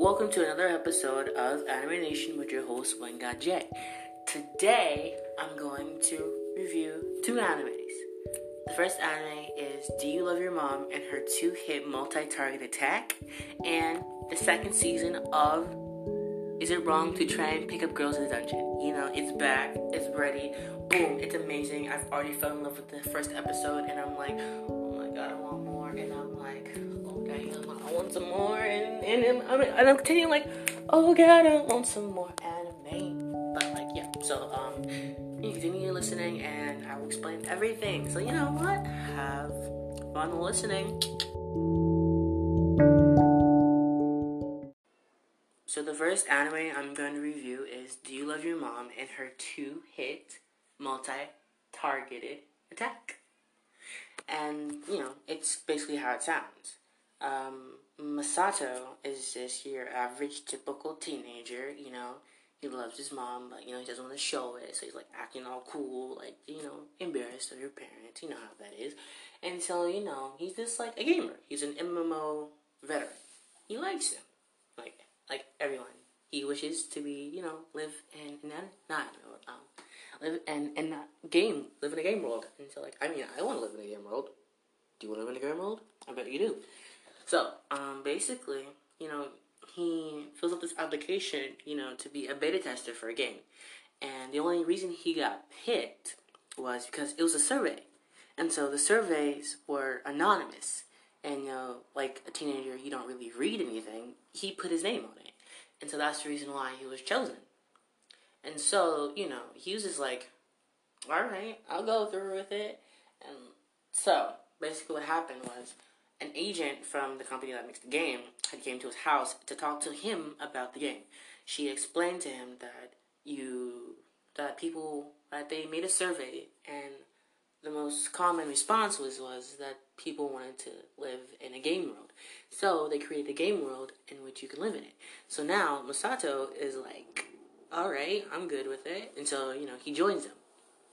Welcome to another episode of Anime Nation with your host Wenga J. Today I'm going to review two animes. The first anime is Do You Love Your Mom and her two-hit multi-target attack, and the second season of Is It Wrong to Try and Pick Up Girls in the Dungeon? You know, it's back, it's ready, boom, it's amazing. I've already fell in love with the first episode, and I'm like, and I'm, and I'm continuing like, oh god, I want some more anime. But like, yeah, so um, you continue listening, and I will explain everything. So you know what? Have fun listening. So the first anime I'm going to review is Do You Love Your Mom and her two-hit multi-targeted attack. And, you know, it's basically how it sounds. Um, Masato is just your average typical teenager, you know, he loves his mom, but you know, he doesn't want to show it, so he's like acting all cool, like, you know, embarrassed of your parents, you know how that is. And so, you know, he's just like a gamer. He's an MMO veteran. He likes them. Like like everyone. He wishes to be, you know, live in, in that not um live and and not game live in a game world. And so like I mean I wanna live in a game world. Do you wanna live in a game world? I bet you do. So, um basically, you know, he fills out this application, you know, to be a beta tester for a game. And the only reason he got picked was because it was a survey. And so the surveys were anonymous. And, you know, like a teenager, you don't really read anything. He put his name on it. And so that's the reason why he was chosen. And so, you know, he was just like, all right, I'll go through with it. And so, basically what happened was an agent from the company that makes the game had came to his house to talk to him about the game. She explained to him that you that people that they made a survey and the most common response was was that people wanted to live in a game world. So they created a game world in which you can live in it. So now Masato is like, all right, I'm good with it. And so, you know, he joins them.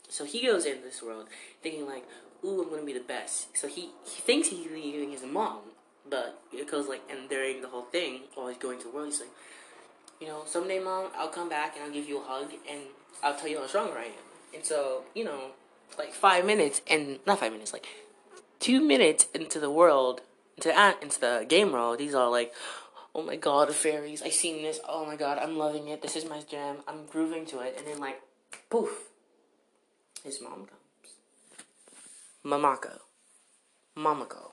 So he goes into this world thinking like, ooh, I'm gonna be the best. So he, he thinks he's leaving his mom, but it goes like, and during the whole thing, while he's going to the world, he's like, you know, someday, mom, I'll come back and I'll give you a hug and I'll tell you how strong I am. And so, you know, like five minutes and not five minutes, like two minutes into the world, into the, into the game world, these are like, oh my god, fairies, I seen this, oh my god, I'm loving it, this is my jam, I'm grooving to it, and then like, poof, his mom comes. Mamako. Mamako.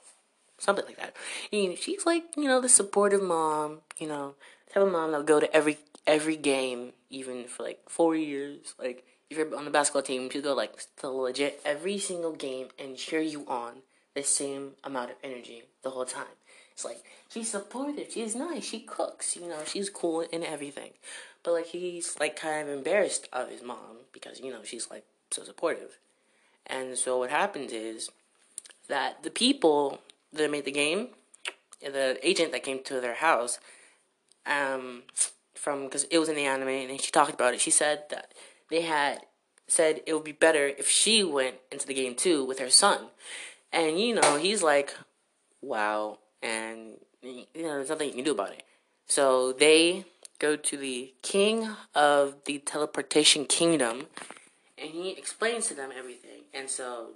Something like that. And she's like, you know, the supportive mom, you know, type of mom that'll go to every every game, even for like four years. Like if you're on the basketball team, she'll go like to legit every single game and cheer you on the same amount of energy the whole time. It's like she's supportive, she's nice, she cooks, you know, she's cool and everything. But like he's like kind of embarrassed of his mom because, you know, she's like so supportive. And so what happens is that the people that made the game, the agent that came to their house, um, from because it was in the anime and she talked about it. She said that they had said it would be better if she went into the game too with her son, and you know he's like, wow, and you know there's nothing you can do about it. So they go to the king of the teleportation kingdom, and he explains to them everything. And so,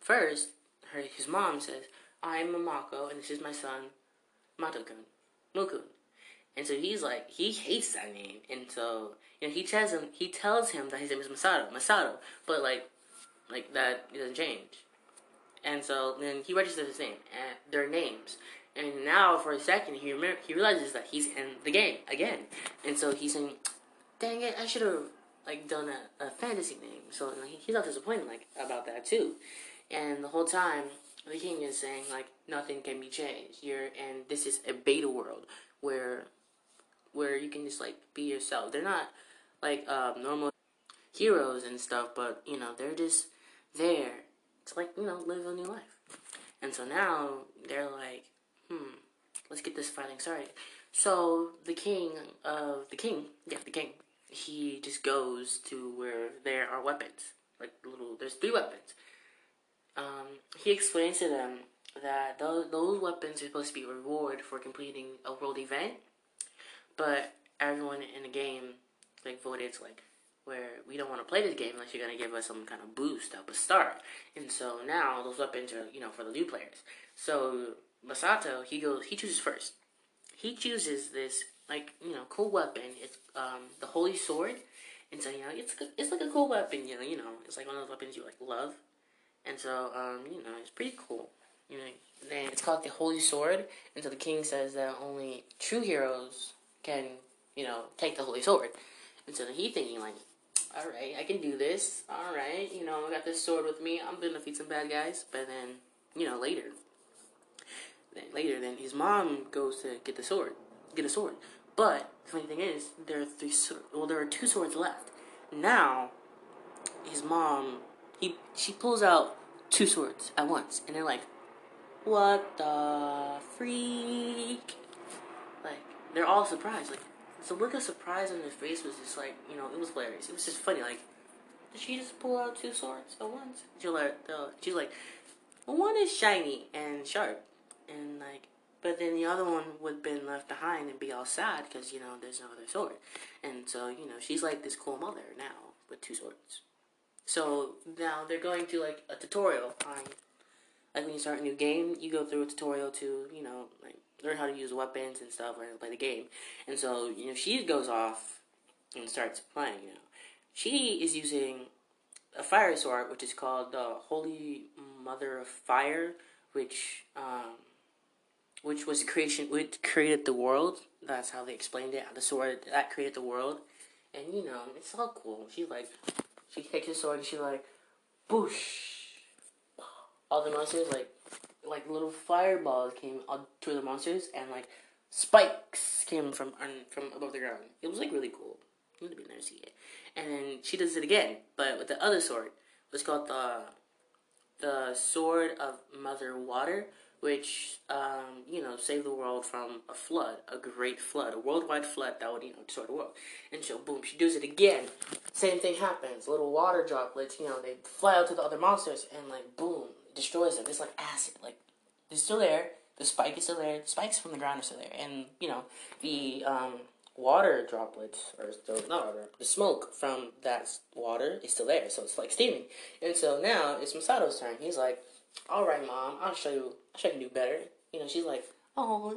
first, her his mom says, "I'm Mamako, and this is my son, Matokun, Mukun." And so he's like, he hates that name, and so you know he tells him he tells him that his name is Masato, Masato, but like, like that it doesn't change. And so then he registers his name and their names. And now for a second he remember, he realizes that he's in the game again. And so he's saying, "Dang it! I should have like done a, a fantasy name." So like, he's not disappointed like about that too. And the whole time the king is saying like nothing can be changed. You're and this is a beta world where where you can just like be yourself. They're not like um, normal heroes and stuff, but you know they're just there to like you know live a new life. And so now they're like, hmm, let's get this fighting started. So the king of the king, yeah, the king, he just goes to where there are weapons, like little. There's three weapons. Um, he explains to them that those, those weapons are supposed to be a reward for completing a world event but everyone in the game like voted to like where we don't want to play this game unless you're gonna give us some kind of boost up a start. And so now those weapons are you know for the new players. So Masato he goes he chooses first. He chooses this like you know cool weapon. It's um the holy sword. And so you know it's it's like a cool weapon. You know you know it's like one of those weapons you like love. And so um you know it's pretty cool. You know then it's called the holy sword. And so the king says that only true heroes can you know take the holy sword. And so he thinking like all right, I can do this. All right, you know, I got this sword with me. I'm gonna defeat some bad guys. But then, you know, later, then later, then his mom goes to get the sword, get a sword. But the funny thing is, there are three. Well, there are two swords left. Now, his mom, he she pulls out two swords at once, and they're like, "What the freak?" Like they're all surprised. Like the look of surprise on his face was just like, you know, it was hilarious. It was just funny. Like, did she just pull out two swords at once? She's like, uh, she's like, one is shiny and sharp, and like, but then the other one would have been left behind and be all sad because you know there's no other sword, and so you know she's like this cool mother now with two swords. So now they're going to like a tutorial on, like when you start a new game, you go through a tutorial to you know like learn how to use weapons and stuff, learn to play the game. And so, you know, she goes off and starts playing, you know. She is using a fire sword, which is called the Holy Mother of Fire, which um, which was the creation, which created the world. That's how they explained it. The sword that created the world, and you know, it's all cool. She like, she takes the sword and she like, boosh. All the monsters like like little fireballs came out to the monsters, and like spikes came from from above the ground. It was like really cool. You would be nice to see it. And then she does it again, but with the other sword. It's called the the sword of Mother Water, which um, you know saved the world from a flood, a great flood, a worldwide flood that would you know destroy the world. And so boom, she does it again. Same thing happens. Little water droplets, you know, they fly out to the other monsters, and like boom, destroys them. It's like acid. Like it's still there. The spike is still there. The spikes from the ground are still there, and you know the um, water droplets or still not water. The smoke from that water is still there, so it's like steaming. And so now it's Masato's turn. He's like, "All right, mom, I'll show you. I'll can do better." You know, she's like, "Oh,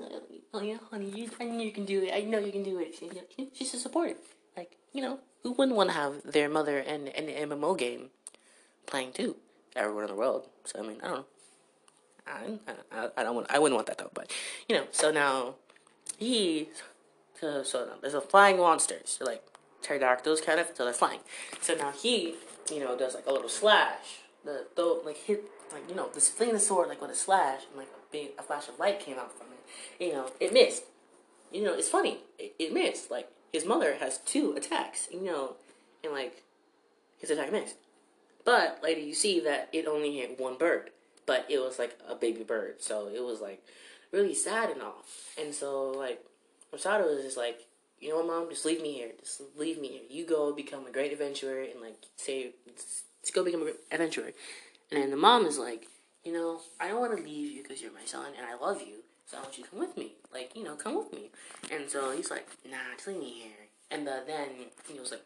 honey, you, I know you can do it. I know you can do it." She, she's just supportive. Like, you know, who wouldn't want to have their mother and an MMO game playing too? everywhere in the world. So I mean, I don't know. I, I, I don't want. I wouldn't want that though. But you know, so now he. So, so there's a flying monsters. Like pterodactyls, kind of. So they're flying. So now he, you know, does like a little slash. The though like hit like you know the fling the sword like with a slash and like a big a flash of light came out from it. You know, it missed. You know, it's funny. It, it missed. Like his mother has two attacks. You know, and like his attack missed. But later you see that it only hit one bird, but it was like a baby bird, so it was like really sad and all. And so like Masato is just like, you know what, mom, just leave me here, just leave me here. You go become a great adventurer and like say, just go become an adventurer. And the mom is like, you know, I don't want to leave you because you're my son and I love you. So I want you to come with me. Like, you know, come with me. And so he's like, nah, just leave me here. And uh, then he was like,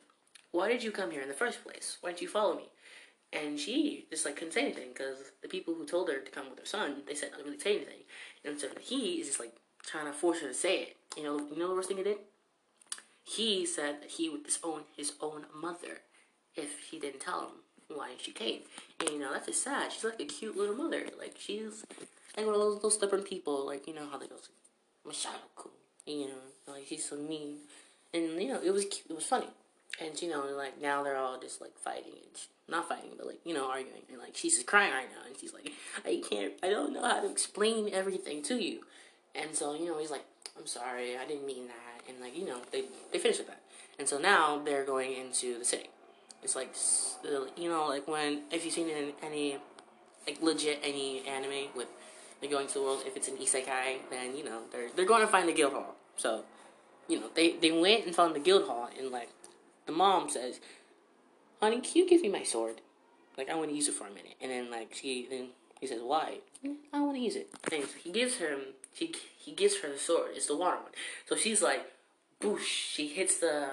why did you come here in the first place? Why didn't you follow me? And she just like couldn't say anything because the people who told her to come with her son, they said not really say anything. And so he is just like trying to force her to say it. You know, you know the worst thing he did? He said that he would disown his own mother if he didn't tell him why she came. And you know, that's just sad. She's like a cute little mother. Like she's like one of those little stubborn people. Like you know how they go, Mashako. You know, like she's so mean. And you know, it was cute. It was funny. And you know, like now they're all just like fighting and not fighting, but like you know, arguing, and like she's just crying right now, and she's like, I can't, I don't know how to explain everything to you, and so you know, he's like, I'm sorry, I didn't mean that, and like you know, they they finish with that, and so now they're going into the city. It's like you know, like when if you've seen any like legit any anime with they going to the world, if it's an isekai, then you know they're they're going to find the guild hall. So, you know, they they went and found the guild hall, and like the mom says, honey, can you give me my sword? Like, I want to use it for a minute. And then, like, she, then he says, why? I want to use it. And he gives her, she, he gives her the sword. It's the water one. So she's like, boosh, she hits the,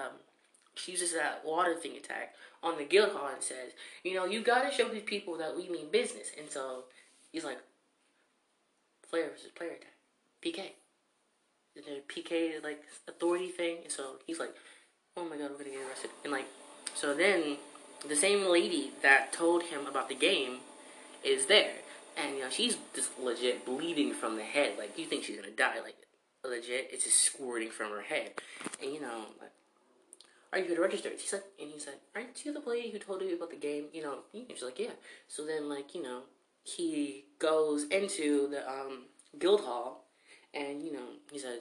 she uses that water thing attack on the guild hall and says, you know, you gotta show these people that we mean business. And so he's like, player versus player attack, PK. The PK is like authority thing, and so he's like, oh my god, we're gonna get arrested. And like, so then the same lady that told him about the game is there, and you know she's just legit bleeding from the head. Like you think she's gonna die, like legit, it's just squirting from her head. And you know, like, are you gonna register? She's like, and he said, aren't you the lady who told you about the game? You know, and she's like, yeah. So then, like, you know, he goes into the um, guild hall, and you know, he says,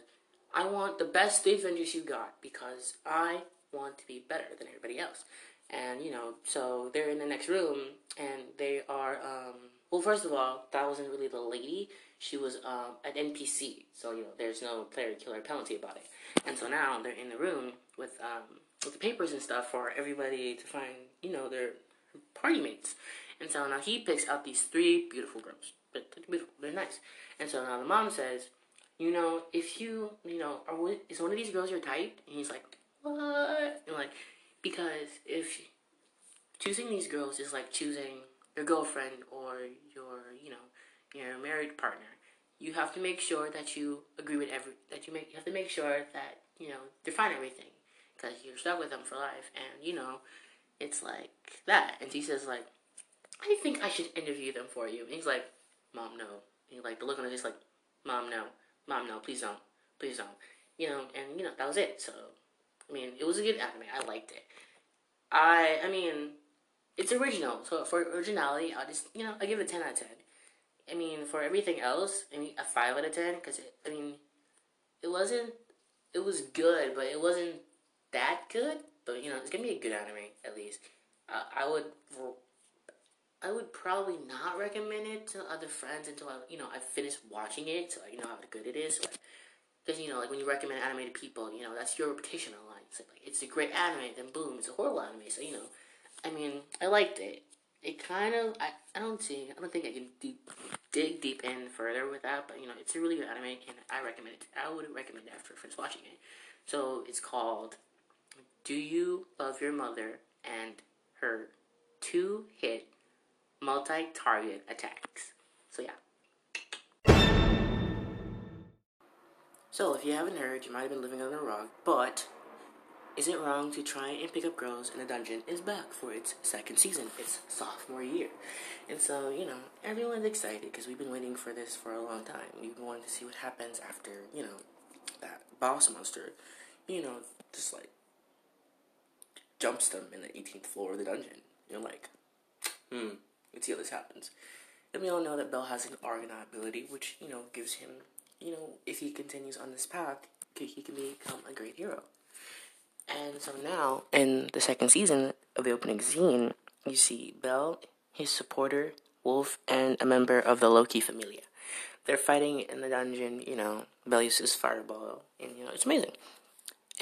I want the best three Avengers you got because I want to be better than everybody else. And you know, so they're in the next room, and they are. Um, well, first of all, that wasn't really the lady. She was um, an NPC, so you know, there's no player killer penalty about it. And so now they're in the room with um, with the papers and stuff for everybody to find, you know, their party mates. And so now he picks out these three beautiful girls. They're beautiful. They're nice. And so now the mom says, you know, if you, you know, are is one of these girls your type? And he's like, what? And like, because if choosing these girls is like choosing your girlfriend or your, you know, your married partner, you have to make sure that you agree with every, that you make, you have to make sure that, you know, define everything. Because you're stuck with them for life. And, you know, it's like that. And he says, like, I think I should interview them for you. And he's like, Mom, no. And he, like, the look on his face, like, Mom, no. Mom, no, please don't. Please don't. You know, and, you know, that was it. So, I mean, it was a good anime. I liked it. I, I mean, it's original. So, for originality, I'll just, you know, I give it a 10 out of 10. I mean, for everything else, I mean, a 5 out of 10. Because, I mean, it wasn't, it was good, but it wasn't that good. But, you know, it's to be a good anime, at least. Uh, I would I would probably not recommend it to other friends until I, you know, I finish watching it, so I know how good it is. Because you know, like when you recommend anime to people, you know, that's your reputation online. It's like, it's a great anime, then boom, it's a horrible anime. So you know, I mean, I liked it. It kind of, I, I don't see, I don't think I can deep, dig deep in further with that, but you know, it's a really good anime, and I recommend it. I would recommend it after finish watching it. So it's called "Do You Love Your Mother?" and her two-hit multi-target attacks. So yeah. So if you haven't heard, you might have been living under a rock, but Is It Wrong to Try and Pick Up Girls in a Dungeon is back for its second season, its sophomore year. And so, you know, everyone's excited because we've been waiting for this for a long time. We've been wanting to see what happens after, you know, that boss monster, you know, just like jumps them in the 18th floor of the dungeon. You're like, hmm, let's see how this happens. And we all know that Bell has an Argonaut ability, which, you know, gives him, you know, if he continues on this path, he can become a great hero. And so now, in the second season of the opening scene, you see Bell, his supporter, Wolf, and a member of the Loki Familia. They're fighting in the dungeon, you know, Bell uses Fireball, and, you know, it's amazing.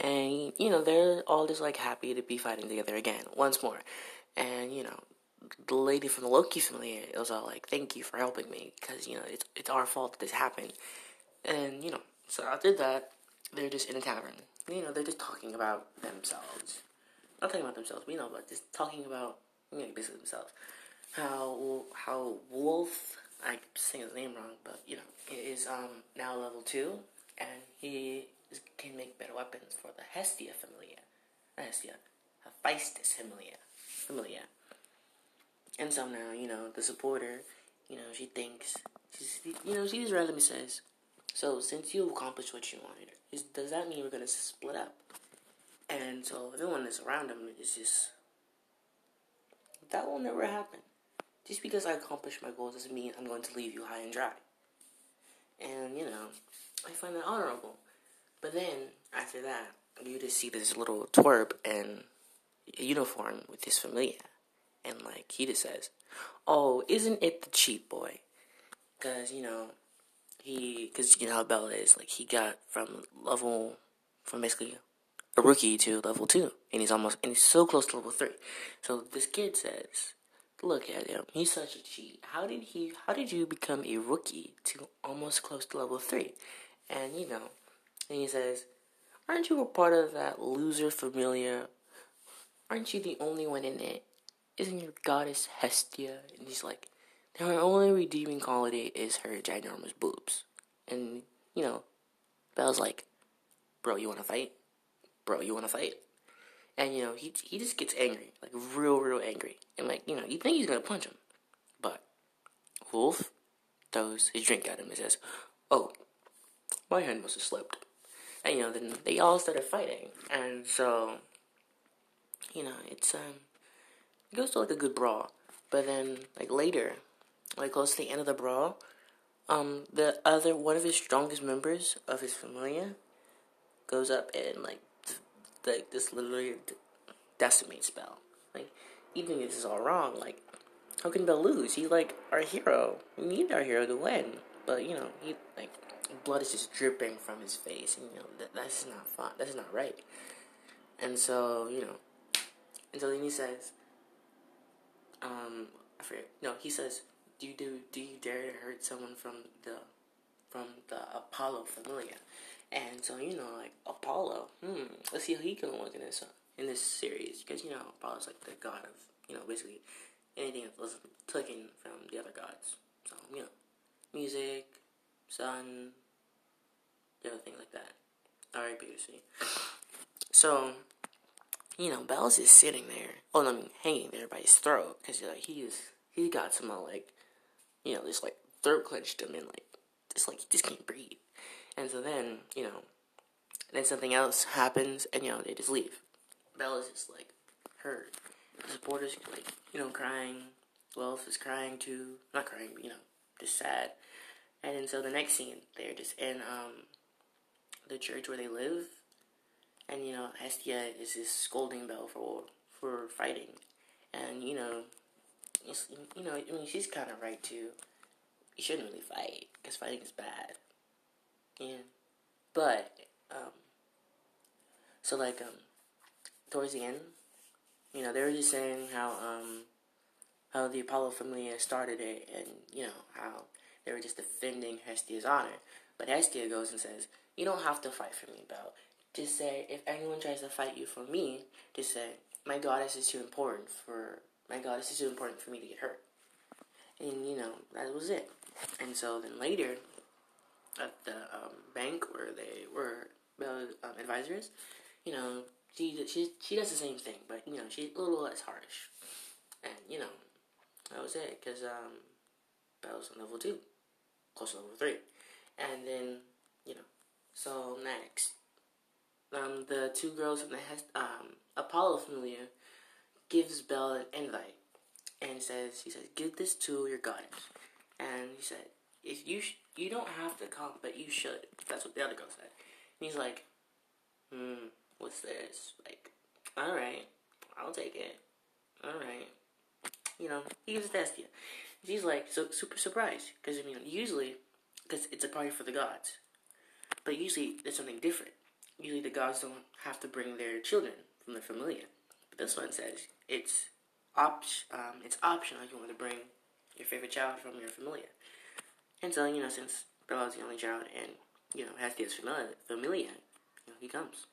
And, you know, they're all just, like, happy to be fighting together again, once more. And, you know, the lady from the Loki family was all like, "Thank you for helping me," because you know it's it's our fault that this happened. And you know, so after that, they're just in a tavern. You know, they're just talking about themselves. Not talking about themselves, you know, but just talking about you know basically themselves. How how Wolf, I am saying his name wrong, but you know, is um now level two, and he can make better weapons for the Hestia Familia. Hestia, Hephaestus Familia. Familia. And so now, you know, the supporter, you know, she thinks, she's, you know, she just me says, so since you've accomplished what you wanted, is, does that mean we're going to split up? And so everyone that's around him is just, that will never happen. Just because I accomplished my goals doesn't mean I'm going to leave you high and dry. And, you know, I find that honorable. But then, after that, you just see this little twerp in a uniform with his familia and like he just says, "Oh, isn't it the cheap boy?" Because you know, he because you know how Bella is. Like he got from level from basically a rookie to level two, and he's almost and he's so close to level three. So this kid says, "Look at him. He's such a cheat. How did he? How did you become a rookie to almost close to level three? And you know, and he says, aren't you a part of that loser familia? Aren't you the only one in it? Isn't your goddess Hestia? And he's like, her only redeeming quality is her ginormous boobs. And, you know, Bell's like, bro, you wanna fight? Bro, you wanna fight? And, you know, he, he just gets angry, like real, real angry. And, like, you know, you think he's gonna punch him. But Wolf throws his drink at him and says, oh, my hand must have slipped. And, you know, then they all started fighting. And so, you know, it's, um, it goes to like a good brawl. But then, like later, like close to the end of the brawl, um, the other one of his strongest members of his familia goes up and like, th- like this literally decimate spell. Like, even if this is all wrong, like, how can Bell lose? He's like our hero. We need our hero to win, but you know, he like blood is just dripping from his face, and you know that that's not fun. That's not right. And so you know, and so then he says, um, I forget. No, he says, "Do you do do you dare to hurt someone from the from the Apollo familia?" And so you know, like Apollo, hmm, let's see how he can look in this in this series because you know Apollo's like the god of you know basically anything that was taken from the other gods. So you know, music, sun, the other things like that. R.I.P. So you know, Bell's just sitting there. Oh, I mean, hanging there by his throat because like he's he got some uh, like, you know, just like throat clenched him and like just like he just can't breathe. And so then you know, then something else happens and you know they just leave. Bella's just like hurt. The supporters like you know crying. Wolf is crying too. Not crying, but you know, just sad. And then so the next scene, they're just in um the church where they live and you know Hestia is just scolding Bell for for fighting, and you know, you know, I mean she's kind of right too. You shouldn't really fight because fighting is bad. Yeah, but um, so like um, towards the end, you know, they were just saying how um, how the Apollo family started it, and you know how they were just defending Hestia's honor. But Hestia goes and says, "You don't have to fight for me, Bell just say if anyone tries to fight you for me, just say my goddess is too important for my goddess is too important for me to get hurt. And you know that was it. And so then later, at the um, bank where they were uh, um, advisors, you know she she she does the same thing, but you know she's a little less harsh. And you know that was it because um, was on level two, close to level three, and then you know so next um, the two girls from the um, Apollo familia gives Bell an invite and says, he says, give this to your goddess. And he said, if you sh- you don't have to come, but you should. That's what the other girl said. And he's like, hmm, what's this? Like, all right, I'll take it. All right. You know, he to Hestia. She's like, so super surprised. Because, I mean, usually, because it's a party for the gods. But usually, there's something different usually the gods don't have to bring their children from their familia. But this one says it's op- um, it's optional if you want to bring your favorite child from your familia. And so, you know, since Bella's the only child and, you know, has this familia, familia you know, he comes.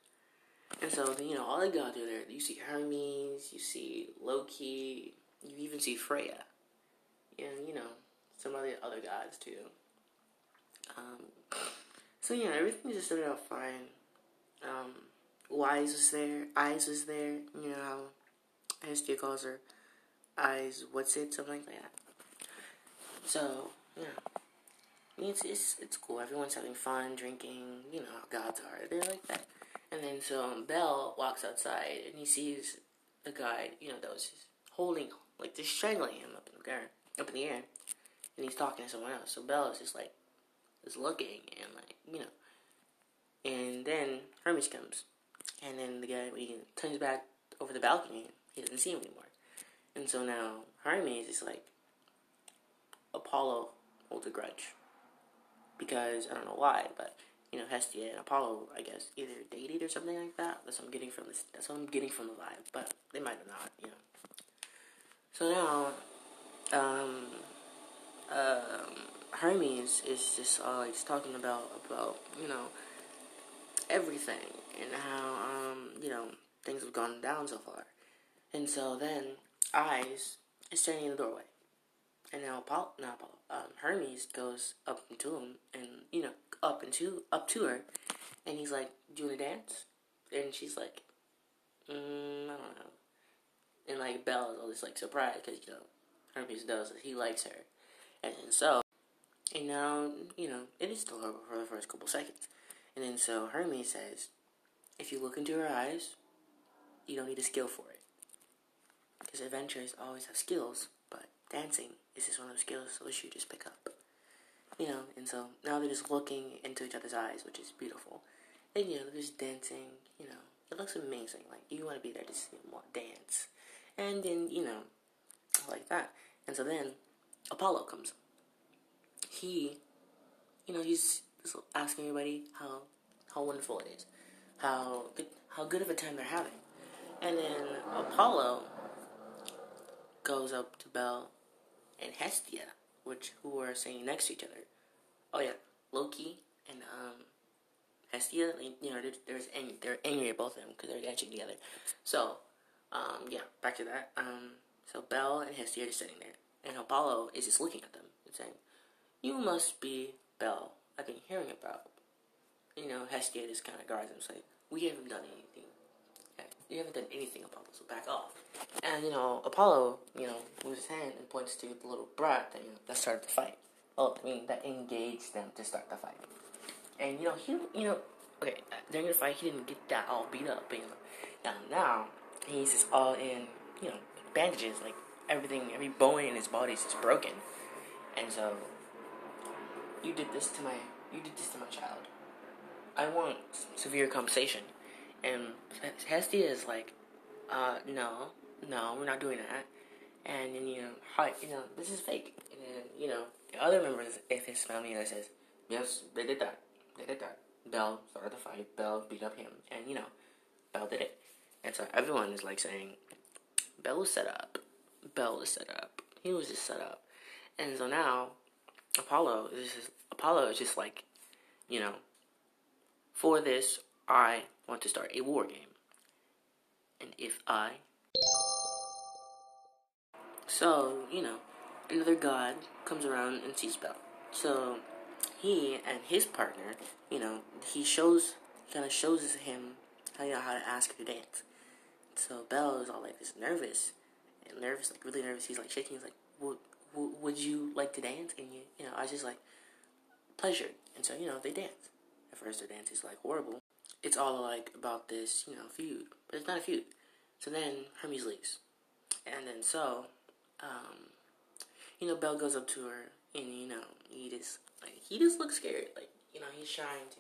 And so, you know, all the gods are there. You see Hermes, you see Loki, you even see Freya. And, you know, some of the other gods too. Um, so, yeah, everything just started out fine. Um, Wise was there. Aiz was there. You know how Hestia calls her Aiz. What's it? Something like that. So yeah, it's it's it's cool. Everyone's having fun, drinking. You know how gods are. They're like that. And then so um, Bell walks outside and he sees the guy. You know that was holding like just strangling him up in the air, up in the air, and he's talking to someone else. So Bell is just like is looking and like you know and then Hermes comes. And then the guy, he turns back over the balcony, he doesn't see him anymore. And so now Hermes is like, Apollo holds a grudge. Because, I don't know why, but, you know, Hestia and Apollo, I guess, either dated or something like that. That's what I'm getting from this. That's what I'm getting from the vibe. But they might have not, you know. So now, um, um, Hermes is just like talking about about you know everything and how um you know things have gone down so far. And so then Aiz is standing in the doorway, and now not Apollo, um, Hermes goes up into him and you know up into up to her, and he's like, "Do you want to dance?" And she's like, mm, "I don't know." And like Bell is all always like surprised because you know Hermes does it. He likes her, and so and now you know it is still over for the first couple seconds, and then so Hermes says, "If you look into her eyes, you don't need a skill for it." Because adventurers always have skills, but dancing is just one of those skills which you just pick up. You know, and so now they're just looking into each other's eyes, which is beautiful. And you know, they're just dancing, you know. It looks amazing. Like you want to be there to see them dance. And then, you know, like that. And so then Apollo comes. He you know, he's asking everybody how how wonderful it is. How good how good of a time they're having. And then Apollo goes up to Bell and Hestia, which who are sitting next to each other. Oh yeah, Loki and um, Hestia. You know, there's ang- they're angry at both of them because they're dancing together. So, um, yeah, back to that. Um, so Bell and Hestia are just sitting there, and Apollo is just looking at them and saying, "You must be Bell. I've been hearing about." You know, Hestia just kind of guards him, saying, "We haven't done anything you haven't done anything, Apollo, so back off. And, you know, Apollo, you know, moves his hand and points to the little brat that, you know, that started the fight. Well, I mean, that engaged them to start the fight. And, you know, he, you know, okay, uh, during the fight, he didn't get that all beat up, but, you know, now, now he's just all in, you know, bandages, like, everything, every bone in his body is broken. And so, you did this to my, you did this to my child. I want severe compensation. And Hestia is like, uh, no, no, we're not doing that. And then, you know, hi, you know, this is fake. And then, you know, the other members of his family that says, yes, they did that. They did that. Bell started the fight. Bell beat up him. And, you know, Bell did it. And so everyone is like saying, Bell was set up. Bell was set up. He was just set up. And so now, Apollo is just, Apollo is just like, you know, for this, I want to start a war game. And if I. So, you know, another god comes around and sees Bell. So, he and his partner, you know, he shows, kind of shows him how, you know, how to ask her to dance. So, Bell is all like this nervous, and nervous, like really nervous. He's like shaking. He's like, would, would you like to dance? And you, you know, I was just like, pleasure. And so, you know, they dance. At first, their dance is like horrible it's all like about this, you know, feud. But it's not a feud. So then Hermes leaves. And then so, um, you know, Bell goes up to her and, you know, he just, like, he just looks scared. Like, you know, he's trying to.